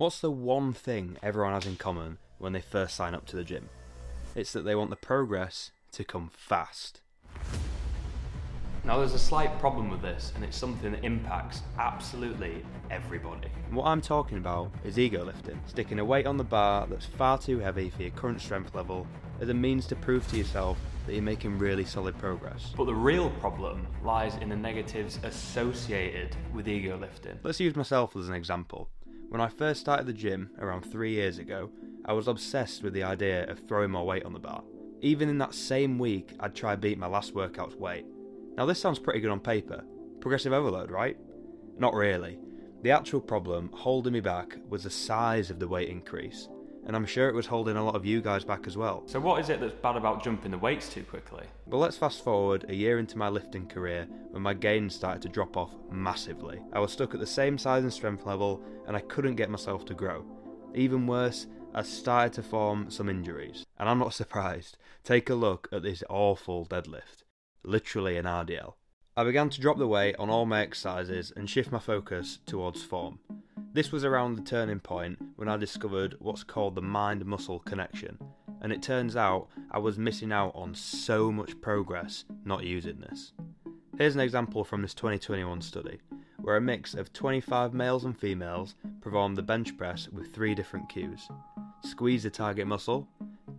What's the one thing everyone has in common when they first sign up to the gym? It's that they want the progress to come fast. Now, there's a slight problem with this, and it's something that impacts absolutely everybody. What I'm talking about is ego lifting, sticking a weight on the bar that's far too heavy for your current strength level as a means to prove to yourself that you're making really solid progress. But the real problem lies in the negatives associated with ego lifting. Let's use myself as an example. When I first started the gym around three years ago, I was obsessed with the idea of throwing more weight on the bar. Even in that same week, I'd try beat my last workout's weight. Now, this sounds pretty good on paper. Progressive overload, right? Not really. The actual problem holding me back was the size of the weight increase, and I'm sure it was holding a lot of you guys back as well. So, what is it that's bad about jumping the weights too quickly? Well, let's fast forward a year into my lifting career when my gains started to drop off massively. I was stuck at the same size and strength level, and I couldn't get myself to grow. Even worse, I started to form some injuries, and I'm not surprised. Take a look at this awful deadlift literally an RDL. I began to drop the weight on all my exercises and shift my focus towards form. This was around the turning point when I discovered what's called the mind muscle connection, and it turns out I was missing out on so much progress not using this. Here's an example from this 2021 study, where a mix of 25 males and females performed the bench press with three different cues squeeze the target muscle,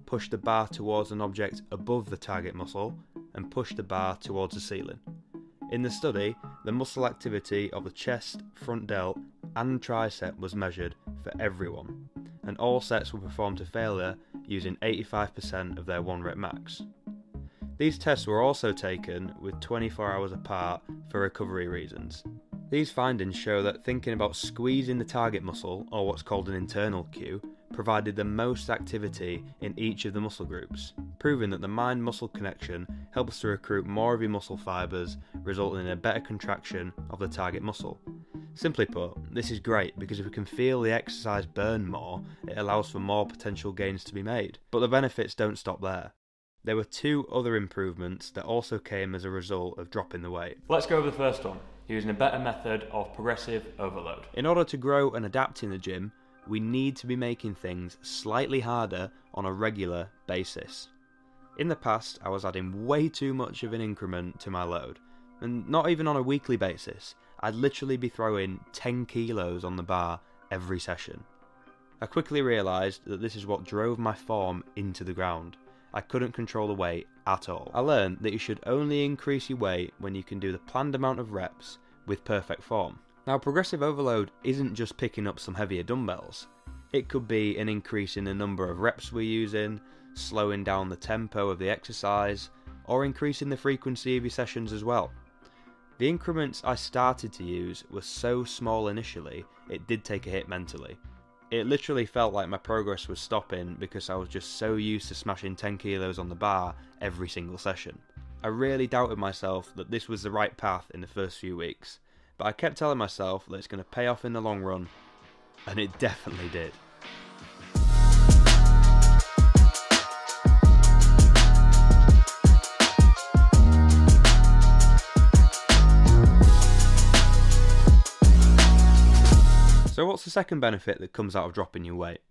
push the bar towards an object above the target muscle, and push the bar towards the ceiling. In the study, the muscle activity of the chest, front delt, and tricep was measured for everyone, and all sets were performed to failure using 85% of their 1 rep max. These tests were also taken with 24 hours apart for recovery reasons. These findings show that thinking about squeezing the target muscle, or what's called an internal cue, provided the most activity in each of the muscle groups, proving that the mind muscle connection helps to recruit more of your muscle fibers, resulting in a better contraction of the target muscle. Simply put, this is great because if we can feel the exercise burn more, it allows for more potential gains to be made. But the benefits don't stop there. There were two other improvements that also came as a result of dropping the weight. Let's go over the first one using a better method of progressive overload. In order to grow and adapt in the gym, we need to be making things slightly harder on a regular basis. In the past, I was adding way too much of an increment to my load, and not even on a weekly basis. I'd literally be throwing 10 kilos on the bar every session. I quickly realised that this is what drove my form into the ground. I couldn't control the weight at all. I learned that you should only increase your weight when you can do the planned amount of reps with perfect form. Now, progressive overload isn't just picking up some heavier dumbbells. It could be an increase in the number of reps we're using, slowing down the tempo of the exercise, or increasing the frequency of your sessions as well. The increments I started to use were so small initially, it did take a hit mentally. It literally felt like my progress was stopping because I was just so used to smashing 10 kilos on the bar every single session. I really doubted myself that this was the right path in the first few weeks, but I kept telling myself that it's going to pay off in the long run, and it definitely did. So, what's the second benefit that comes out of dropping your weight?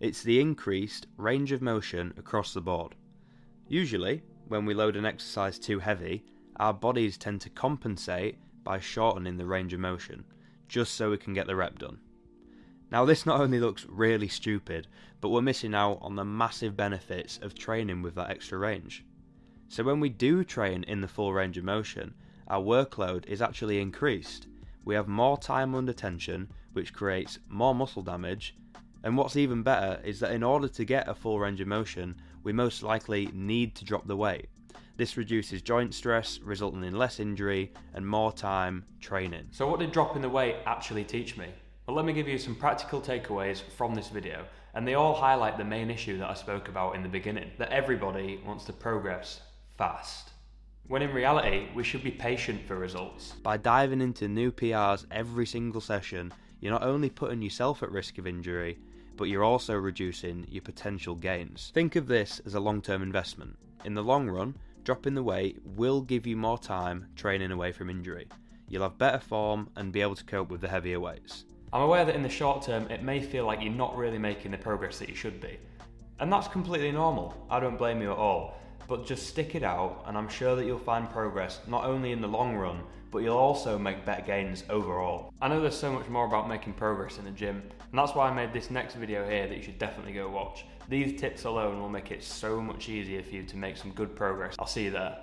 It's the increased range of motion across the board. Usually, when we load an exercise too heavy, our bodies tend to compensate by shortening the range of motion, just so we can get the rep done. Now, this not only looks really stupid, but we're missing out on the massive benefits of training with that extra range. So, when we do train in the full range of motion, our workload is actually increased. We have more time under tension, which creates more muscle damage. And what's even better is that in order to get a full range of motion, we most likely need to drop the weight. This reduces joint stress, resulting in less injury and more time training. So, what did dropping the weight actually teach me? Well, let me give you some practical takeaways from this video, and they all highlight the main issue that I spoke about in the beginning that everybody wants to progress fast. When in reality, we should be patient for results. By diving into new PRs every single session, you're not only putting yourself at risk of injury, but you're also reducing your potential gains. Think of this as a long term investment. In the long run, dropping the weight will give you more time training away from injury. You'll have better form and be able to cope with the heavier weights. I'm aware that in the short term it may feel like you're not really making the progress that you should be. And that's completely normal, I don't blame you at all. But just stick it out, and I'm sure that you'll find progress not only in the long run, but you'll also make better gains overall. I know there's so much more about making progress in the gym, and that's why I made this next video here that you should definitely go watch. These tips alone will make it so much easier for you to make some good progress. I'll see you there.